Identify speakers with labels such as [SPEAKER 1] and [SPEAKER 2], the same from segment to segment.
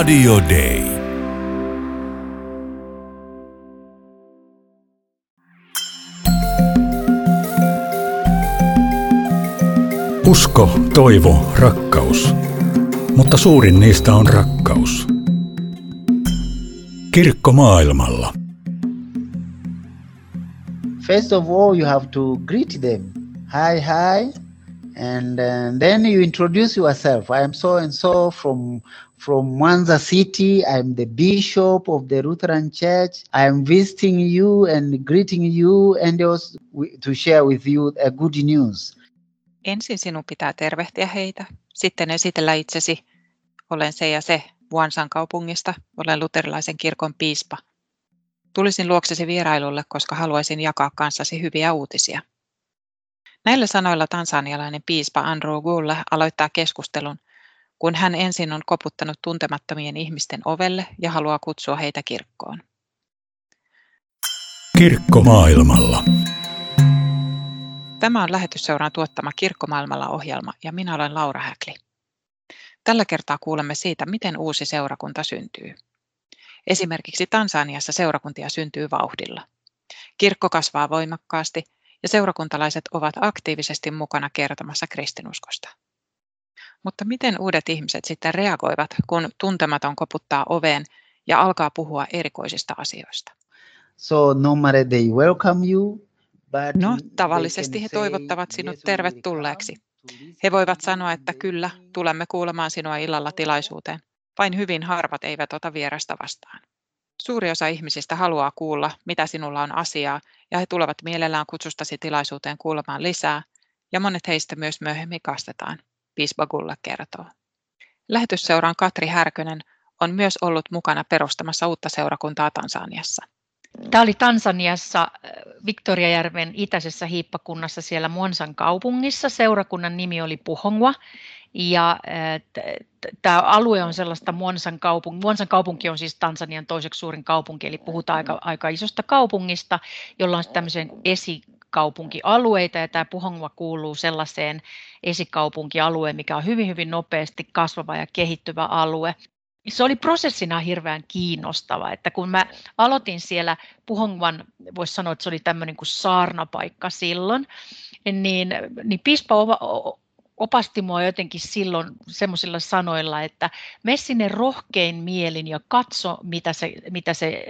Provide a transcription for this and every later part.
[SPEAKER 1] Radio Day.
[SPEAKER 2] Usko, toivo, rakkaus. Mutta suurin niistä on rakkaus. Kirkko maailmalla.
[SPEAKER 3] First of all, you have to greet them. Hi, hi. And uh, then you introduce yourself. I am so and so from from Mwanza City. I'm the bishop of the Lutheran Church. I am visiting you and greeting you and also to share with you a good news.
[SPEAKER 4] Ensin sinun pitää tervehtiä heitä, sitten esitellä itsesi. Olen se ja se Vuansan kaupungista, olen luterilaisen kirkon piispa. Tulisin luoksesi vierailulle, koska haluaisin jakaa kanssasi hyviä uutisia. Näillä sanoilla tansanialainen piispa Andrew Gulle aloittaa keskustelun, kun hän ensin on koputtanut tuntemattomien ihmisten ovelle ja haluaa kutsua heitä kirkkoon.
[SPEAKER 2] Kirkko maailmalla.
[SPEAKER 4] Tämä on lähetysseuran tuottama Kirkkomaailmalla ohjelma ja minä olen Laura Häkli. Tällä kertaa kuulemme siitä, miten uusi seurakunta syntyy. Esimerkiksi Tansaniassa seurakuntia syntyy vauhdilla. Kirkko kasvaa voimakkaasti ja seurakuntalaiset ovat aktiivisesti mukana kertomassa kristinuskosta. Mutta miten uudet ihmiset sitten reagoivat, kun tuntematon koputtaa oveen ja alkaa puhua erikoisista asioista?
[SPEAKER 3] So normally they welcome you, but
[SPEAKER 4] No, tavallisesti he toivottavat sinut
[SPEAKER 3] "Yes, we will
[SPEAKER 4] tervetulleeksi. He voivat sanoa, että kyllä,
[SPEAKER 3] evening."
[SPEAKER 4] tulemme kuulemaan sinua illalla tilaisuuteen. Vain hyvin harvat eivät ota vierasta vastaan. Suuri osa ihmisistä haluaa kuulla, mitä sinulla on asiaa, ja he tulevat mielellään kutsustasi tilaisuuteen kuulemaan lisää, ja monet heistä myös myöhemmin kastetaan, Piispa Gulla kertoo. Lähetysseuran Katri Härkönen on myös ollut mukana perustamassa uutta seurakuntaa Tansaniassa.
[SPEAKER 5] Tämä oli Tansaniassa äh, Victoriajärven itäisessä hiippakunnassa siellä Monsan kaupungissa. Seurakunnan nimi oli Puhongwa. Ja tämä alue on sellaista Monsan kaupunki. Monsan kaupunki on siis Tansanian toiseksi suurin kaupunki, eli puhutaan aika, aika isosta kaupungista, jolla on tämmöisen esikaupunkialueita, ja tämä Puhongwa kuuluu sellaiseen esikaupunkialueen, mikä on hyvin, hyvin nopeasti kasvava ja kehittyvä alue se oli prosessina hirveän kiinnostava, että kun mä aloitin siellä Puhongwan, voisi sanoa, että se oli tämmöinen kuin saarnapaikka silloin, niin, niin piispa opasti mua jotenkin silloin semmoisilla sanoilla, että me sinne rohkein mielin ja katso, mitä se, mitä se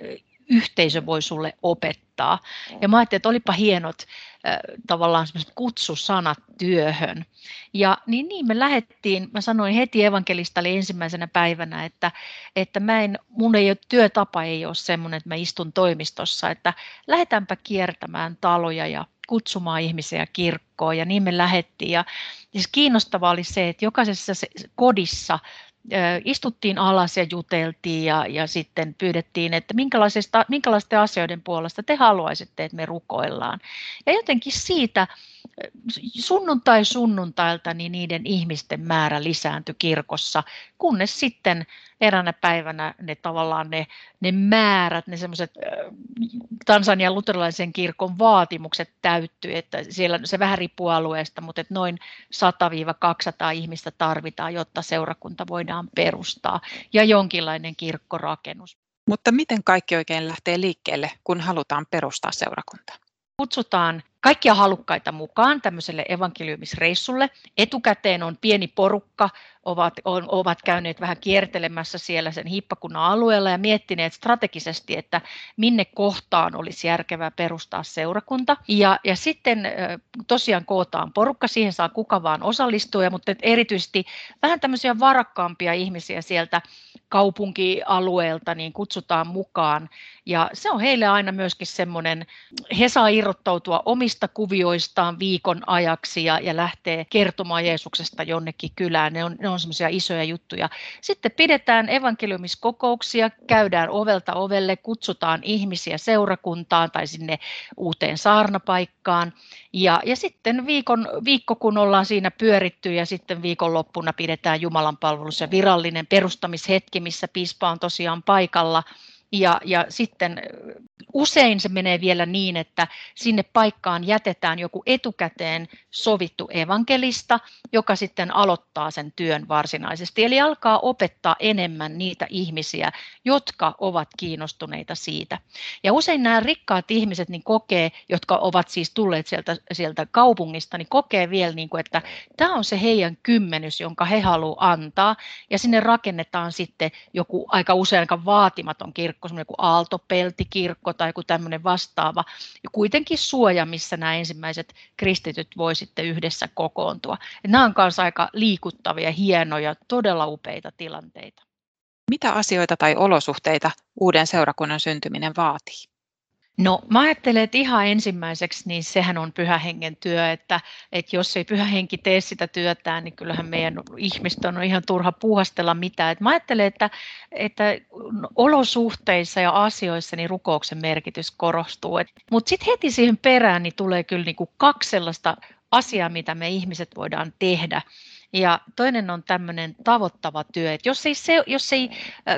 [SPEAKER 5] yhteisö voi sulle opettaa. Ja mä ajattelin, että olipa hienot äh, tavallaan semmoiset kutsusanat työhön. Ja niin, niin me lähdettiin, mä sanoin heti evankelistalle ensimmäisenä päivänä, että, että mä en, mun ei ole, työtapa ei ole semmoinen, että mä istun toimistossa, että lähdetäänpä kiertämään taloja ja kutsumaan ihmisiä kirkkoon ja niin me lähdettiin. Ja siis kiinnostavaa oli se, että jokaisessa se- kodissa istuttiin alas ja juteltiin ja, ja sitten pyydettiin, että minkälaisista, minkälaisten asioiden puolesta te haluaisitte, että me rukoillaan. Ja jotenkin siitä sunnuntai sunnuntailta niin niiden ihmisten määrä lisääntyi kirkossa, kunnes sitten eräänä päivänä ne tavallaan ne, ne määrät, ne semmoiset Tansanian luterilaisen kirkon vaatimukset täyttyi, että siellä se vähän riippuu alueesta, mutta että noin 100-200 ihmistä tarvitaan, jotta seurakunta voidaan perustaa ja jonkinlainen kirkkorakennus.
[SPEAKER 4] Mutta miten kaikki oikein lähtee liikkeelle, kun halutaan perustaa seurakunta?
[SPEAKER 5] Kutsutaan kaikkia halukkaita mukaan tämmöiselle evankeliumisreissulle. Etukäteen on pieni porukka, ovat, on, ovat käyneet vähän kiertelemässä siellä sen hiippakunnan alueella ja miettineet strategisesti, että minne kohtaan olisi järkevää perustaa seurakunta. Ja, ja sitten tosiaan kootaan porukka, siihen saa kuka vaan osallistua, mutta erityisesti vähän tämmöisiä varakkaampia ihmisiä sieltä kaupunkialueelta niin kutsutaan mukaan. Ja se on heille aina myöskin semmoinen, he saa irrottautua omista kuvioistaan viikon ajaksi ja, ja lähtee kertomaan Jeesuksesta jonnekin kylään. Ne on, ne on semmoisia isoja juttuja. Sitten pidetään evankeliumiskokouksia, käydään ovelta ovelle, kutsutaan ihmisiä seurakuntaan tai sinne uuteen saarnapaikkaan. Ja, ja sitten viikon, viikko, kun ollaan siinä pyöritty ja sitten viikonloppuna pidetään Jumalan palvelus ja virallinen perustamishetki, missä piispa on tosiaan paikalla. Ja, ja sitten Usein se menee vielä niin, että sinne paikkaan jätetään joku etukäteen sovittu evankelista, joka sitten aloittaa sen työn varsinaisesti. Eli alkaa opettaa enemmän niitä ihmisiä, jotka ovat kiinnostuneita siitä. Ja usein nämä rikkaat ihmiset niin kokee, jotka ovat siis tulleet sieltä, sieltä kaupungista, niin kokee vielä, niin kuin, että tämä on se heidän kymmenys, jonka he haluavat antaa. Ja sinne rakennetaan sitten joku aika usein aika vaatimaton kirkko, semmoinen kuin aaltopeltikirkko tai joku tämmöinen vastaava. Ja kuitenkin suoja, missä nämä ensimmäiset kristityt voi sitten yhdessä kokoontua. Ja nämä on myös aika liikuttavia, hienoja, todella upeita tilanteita.
[SPEAKER 4] Mitä asioita tai olosuhteita uuden seurakunnan syntyminen vaatii?
[SPEAKER 5] No mä ajattelen, että ihan ensimmäiseksi niin sehän on pyhä hengen työ, että, että jos ei pyhä henki tee sitä työtään, niin kyllähän meidän ihmisten on ihan turha puhastella mitään. Että mä ajattelen, että, että olosuhteissa ja asioissa niin rukouksen merkitys korostuu. Mutta sitten heti siihen perään niin tulee kyllä niin kuin kaksi sellaista asiaa, mitä me ihmiset voidaan tehdä. Ja toinen on tämmöinen tavoittava työ, että jos ei, se, jos ei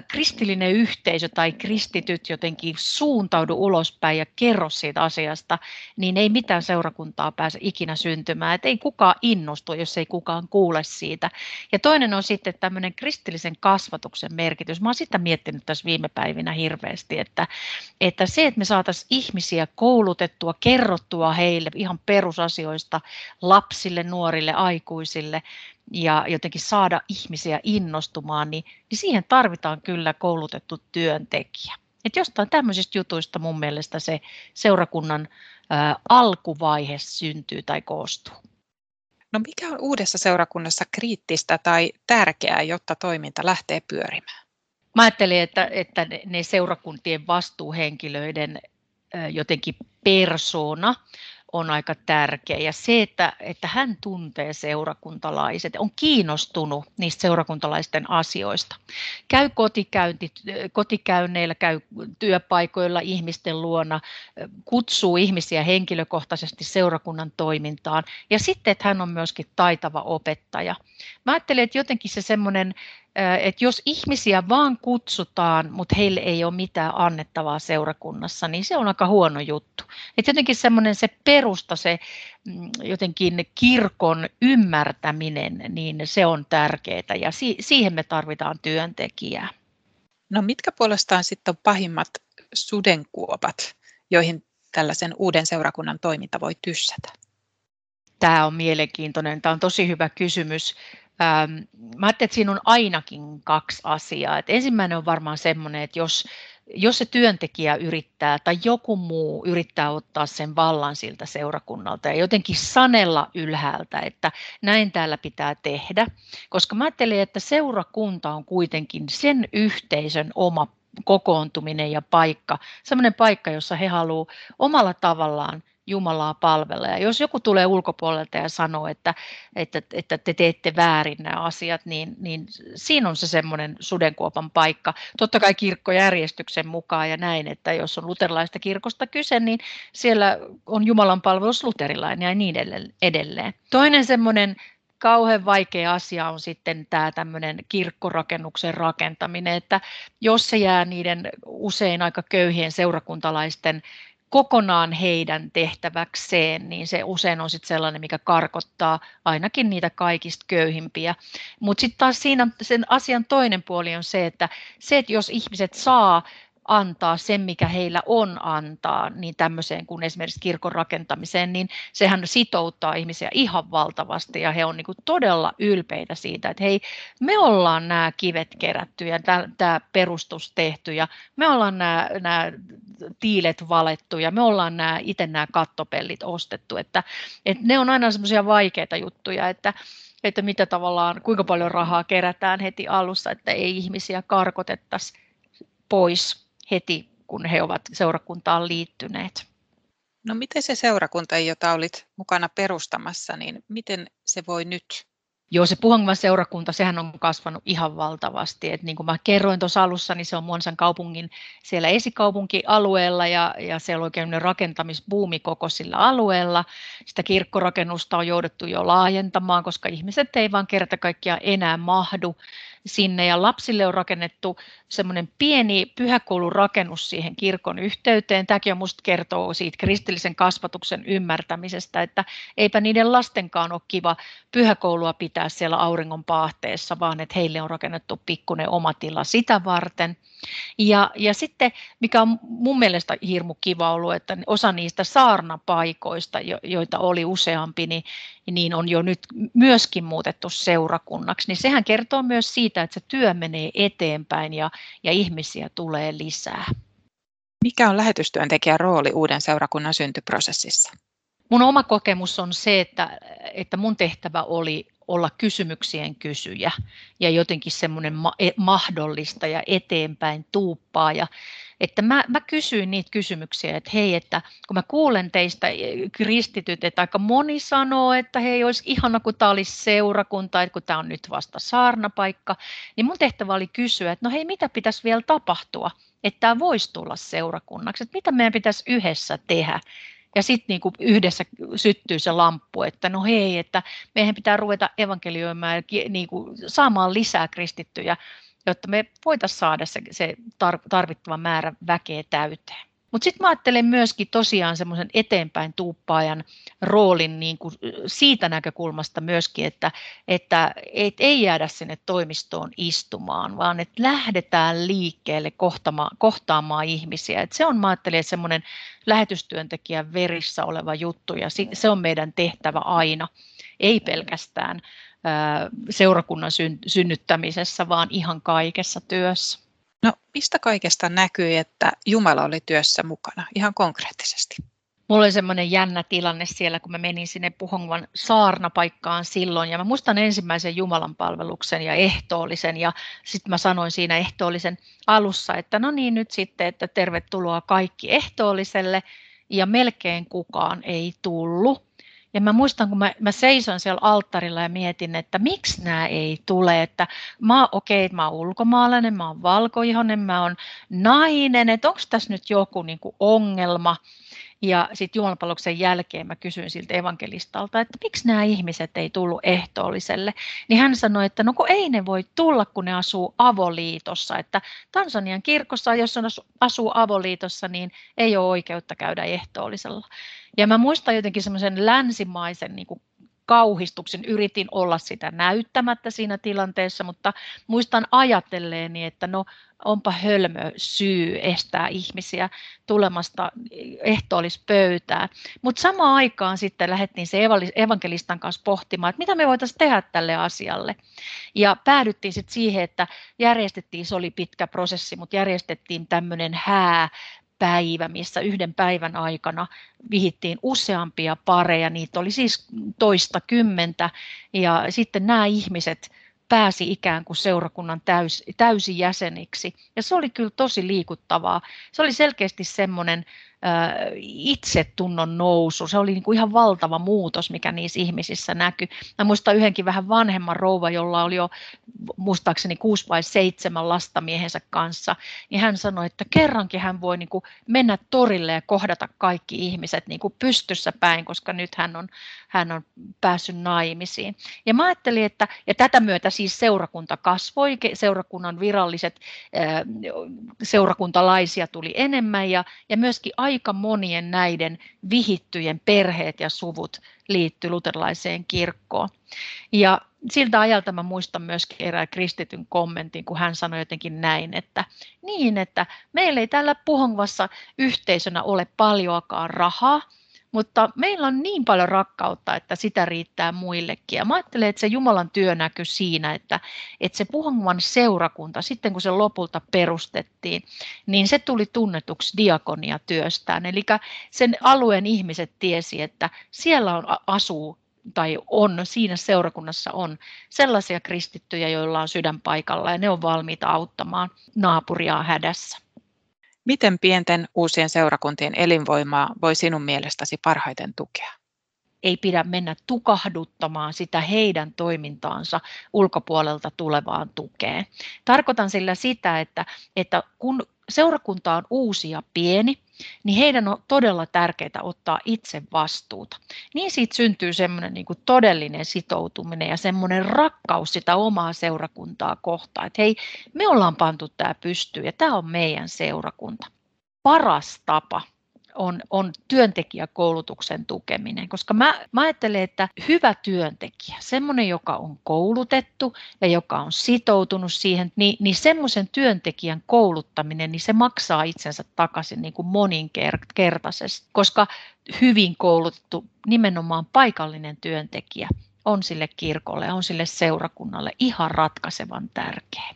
[SPEAKER 5] kristillinen yhteisö tai kristityt jotenkin suuntaudu ulospäin ja kerro siitä asiasta, niin ei mitään seurakuntaa pääse ikinä syntymään. Että ei kukaan innostu, jos ei kukaan kuule siitä. Ja toinen on sitten tämmöinen kristillisen kasvatuksen merkitys. Mä oon sitä miettinyt tässä viime päivinä hirveästi, että, että se, että me saataisiin ihmisiä koulutettua, kerrottua heille ihan perusasioista lapsille, nuorille, aikuisille, ja jotenkin saada ihmisiä innostumaan, niin, niin siihen tarvitaan kyllä koulutettu työntekijä. Et jostain tämmöisistä jutuista mun mielestä se seurakunnan ä, alkuvaihe syntyy tai koostuu.
[SPEAKER 4] No mikä on uudessa seurakunnassa kriittistä tai tärkeää, jotta toiminta lähtee pyörimään?
[SPEAKER 5] Mä ajattelin, että, että ne seurakuntien vastuuhenkilöiden jotenkin persona on aika tärkeä. Ja se, että, että hän tuntee seurakuntalaiset, on kiinnostunut niistä seurakuntalaisten asioista. Käy kotikäynti, kotikäynneillä, käy työpaikoilla ihmisten luona, kutsuu ihmisiä henkilökohtaisesti seurakunnan toimintaan. Ja sitten, että hän on myöskin taitava opettaja. Mä ajattelen, että jotenkin se semmoinen että jos ihmisiä vaan kutsutaan, mutta heille ei ole mitään annettavaa seurakunnassa, niin se on aika huono juttu. Että jotenkin semmoinen se perusta, se mm, jotenkin kirkon ymmärtäminen, niin se on tärkeää ja siihen me tarvitaan työntekijää.
[SPEAKER 4] No mitkä puolestaan sitten on pahimmat sudenkuopat, joihin tällaisen uuden seurakunnan toiminta voi tyssätä?
[SPEAKER 5] Tämä on mielenkiintoinen, tämä on tosi hyvä kysymys. Ähm, mä ajattelin, että siinä on ainakin kaksi asiaa. Et ensimmäinen on varmaan semmoinen, että jos, jos se työntekijä yrittää tai joku muu yrittää ottaa sen vallan siltä seurakunnalta ja jotenkin sanella ylhäältä, että näin täällä pitää tehdä, koska mä ajattelin, että seurakunta on kuitenkin sen yhteisön oma kokoontuminen ja paikka, semmoinen paikka, jossa he haluavat omalla tavallaan Jumalaa palvella. Ja jos joku tulee ulkopuolelta ja sanoo, että, että, että te teette väärin nämä asiat, niin, niin siinä on se semmoinen sudenkuopan paikka. Totta kai kirkkojärjestyksen mukaan ja näin, että jos on luterilaista kirkosta kyse, niin siellä on Jumalan palvelus luterilainen ja niin edelleen. Toinen semmoinen kauhean vaikea asia on sitten tämä tämmöinen kirkkorakennuksen rakentaminen, että jos se jää niiden usein aika köyhien seurakuntalaisten kokonaan heidän tehtäväkseen, niin se usein on sitten sellainen, mikä karkottaa ainakin niitä kaikista köyhimpiä. Mutta sitten taas siinä sen asian toinen puoli on se, että se, että jos ihmiset saa antaa sen, mikä heillä on antaa, niin tämmöiseen kuin esimerkiksi kirkon rakentamiseen, niin sehän sitouttaa ihmisiä ihan valtavasti ja he on niin todella ylpeitä siitä, että hei, me ollaan nämä kivet kerätty ja tämä perustus tehty ja me ollaan nämä, nämä tiilet valettu ja me ollaan nämä, itse nämä kattopellit ostettu, että, että ne on aina semmoisia vaikeita juttuja, että että mitä tavallaan, kuinka paljon rahaa kerätään heti alussa, että ei ihmisiä karkotettaisi pois heti, kun he ovat seurakuntaan liittyneet.
[SPEAKER 4] No miten se seurakunta, jota olit mukana perustamassa, niin miten se voi nyt?
[SPEAKER 5] Joo, se Puhangvan seurakunta, sehän on kasvanut ihan valtavasti. Et niin kuin mä kerroin tuossa alussa, niin se on Monsan kaupungin siellä esikaupunkialueella ja, ja se on oikein rakentamisbuumi koko sillä alueella. Sitä kirkkorakennusta on jouduttu jo laajentamaan, koska ihmiset ei vaan kerta kaikkiaan enää mahdu sinne ja lapsille on rakennettu semmoinen pieni pyhäkoulurakennus siihen kirkon yhteyteen. Tämäkin on musta kertoo siitä kristillisen kasvatuksen ymmärtämisestä, että eipä niiden lastenkaan ole kiva pyhäkoulua pitää siellä auringon paahteessa, vaan että heille on rakennettu pikkuinen oma tila sitä varten. Ja, ja sitten, mikä on mun mielestä hirmu kiva ollut, että osa niistä saarnapaikoista, joita oli useampi, niin, niin on jo nyt myöskin muutettu seurakunnaksi. Niin sehän kertoo myös siitä, että se työ menee eteenpäin ja, ja ihmisiä tulee lisää.
[SPEAKER 4] Mikä on lähetystyöntekijän rooli uuden seurakunnan syntyprosessissa?
[SPEAKER 5] Mun oma kokemus on se, että, että mun tehtävä oli olla kysymyksien kysyjä ja jotenkin semmoinen ma- e, mahdollista ja eteenpäin tuuppaa. Ja, että mä, mä kysyin niitä kysymyksiä, että hei, että kun mä kuulen teistä e, kristityt, että aika moni sanoo, että hei, olisi ihana, kun tämä olisi seurakunta, että kun tämä on nyt vasta saarnapaikka, niin mun tehtävä oli kysyä, että no hei, mitä pitäisi vielä tapahtua, että tämä voisi tulla seurakunnaksi, että mitä meidän pitäisi yhdessä tehdä, ja sitten niinku yhdessä syttyy se lamppu, että no hei, että meidän pitää ruveta evankelioimaan ja niinku saamaan lisää kristittyjä, jotta me voitaisiin saada se, se tarvittava määrä väkeä täyteen. Mutta sitten mä ajattelen myöskin tosiaan semmoisen eteenpäin tuuppaajan roolin niin kuin siitä näkökulmasta myöskin, että, että et ei jäädä sinne toimistoon istumaan, vaan että lähdetään liikkeelle kohtaamaan, kohtaamaan ihmisiä. Et se on, mä ajattelen, semmoinen lähetystyöntekijän verissä oleva juttu ja se on meidän tehtävä aina, ei pelkästään seurakunnan synnyttämisessä, vaan ihan kaikessa työssä.
[SPEAKER 4] No mistä kaikesta näkyi, että Jumala oli työssä mukana ihan konkreettisesti?
[SPEAKER 5] Mulla oli semmoinen jännä tilanne siellä, kun mä menin sinne Puhongvan saarnapaikkaan silloin. Ja mä muistan ensimmäisen Jumalan palveluksen ja ehtoollisen. Ja sitten mä sanoin siinä ehtoollisen alussa, että no niin nyt sitten, että tervetuloa kaikki ehtoolliselle. Ja melkein kukaan ei tullut. Ja mä muistan, kun mä, mä seison siellä alttarilla ja mietin, että miksi nämä ei tule, että mä okei, okay, mä oon ulkomaalainen, mä oon valkoihonen, mä oon nainen, että onko tässä nyt joku niin kuin ongelma. Ja sitten jumalanpalveluksen jälkeen mä kysyin siltä evankelistalta, että miksi nämä ihmiset ei tullut ehtoolliselle. Niin hän sanoi, että no kun ei ne voi tulla, kun ne asuu avoliitossa. Että Tansanian kirkossa, jos on asuu avoliitossa, niin ei ole oikeutta käydä ehtoollisella. Ja mä muistan jotenkin semmoisen länsimaisen niin kuin kauhistuksen, yritin olla sitä näyttämättä siinä tilanteessa, mutta muistan ajatelleeni, että no onpa hölmö syy estää ihmisiä tulemasta ehtoollispöytään. Mutta samaan aikaan sitten lähdettiin se evankelistan kanssa pohtimaan, että mitä me voitaisiin tehdä tälle asialle. Ja päädyttiin sitten siihen, että järjestettiin, se oli pitkä prosessi, mutta järjestettiin tämmöinen hää päivä, missä yhden päivän aikana vihittiin useampia pareja, niitä oli siis toista kymmentä, ja sitten nämä ihmiset pääsi ikään kuin seurakunnan täys, täysijäseniksi. Ja se oli kyllä tosi liikuttavaa. Se oli selkeästi semmoinen itsetunnon nousu. Se oli niin kuin ihan valtava muutos, mikä niissä ihmisissä näkyi. Mä muistan yhdenkin vähän vanhemman rouva, jolla oli jo muistaakseni kuusi vai seitsemän lasta miehensä kanssa, niin hän sanoi, että kerrankin hän voi niin kuin mennä torille ja kohdata kaikki ihmiset niin kuin pystyssä päin, koska nyt hän on, hän on päässyt naimisiin. Ja mä ajattelin, että ja tätä myötä siis seurakunta kasvoi, seurakunnan viralliset seurakuntalaisia tuli enemmän ja, ja myöskin aika monien näiden vihittyjen perheet ja suvut liittyi luterilaiseen kirkkoon. Ja siltä ajalta mä muistan myöskin erään kristityn kommentin, kun hän sanoi jotenkin näin, että niin, että meillä ei täällä Puhongvassa yhteisönä ole paljoakaan rahaa, mutta meillä on niin paljon rakkautta, että sitä riittää muillekin. Ja mä ajattelen, että se Jumalan työ näkyy siinä, että, että se Puhangvan seurakunta, sitten kun se lopulta perustettiin, niin se tuli tunnetuksi diakonia-työstään. Eli sen alueen ihmiset tiesi, että siellä on, asuu tai on, siinä seurakunnassa on sellaisia kristittyjä, joilla on sydän paikalla ja ne on valmiita auttamaan naapuria hädässä.
[SPEAKER 4] Miten pienten uusien seurakuntien elinvoimaa voi sinun mielestäsi parhaiten tukea?
[SPEAKER 5] Ei pidä mennä tukahduttamaan sitä heidän toimintaansa ulkopuolelta tulevaan tukeen. Tarkoitan sillä sitä, että, että kun seurakunta on uusi ja pieni, niin heidän on todella tärkeää ottaa itse vastuuta. Niin siitä syntyy semmoinen niin todellinen sitoutuminen ja semmoinen rakkaus sitä omaa seurakuntaa kohtaan, että hei, me ollaan pantu tämä pystyyn ja tämä on meidän seurakunta. Paras tapa on, on työntekijäkoulutuksen tukeminen, koska mä, mä ajattelen, että hyvä työntekijä, semmoinen, joka on koulutettu ja joka on sitoutunut siihen, niin, niin semmoisen työntekijän kouluttaminen, niin se maksaa itsensä takaisin niin kuin moninkertaisesti, koska hyvin koulutettu nimenomaan paikallinen työntekijä on sille kirkolle, on sille seurakunnalle ihan ratkaisevan tärkeä.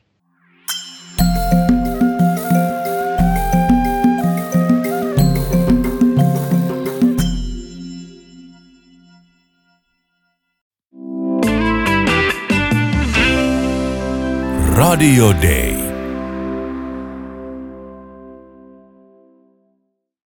[SPEAKER 1] Radio Day.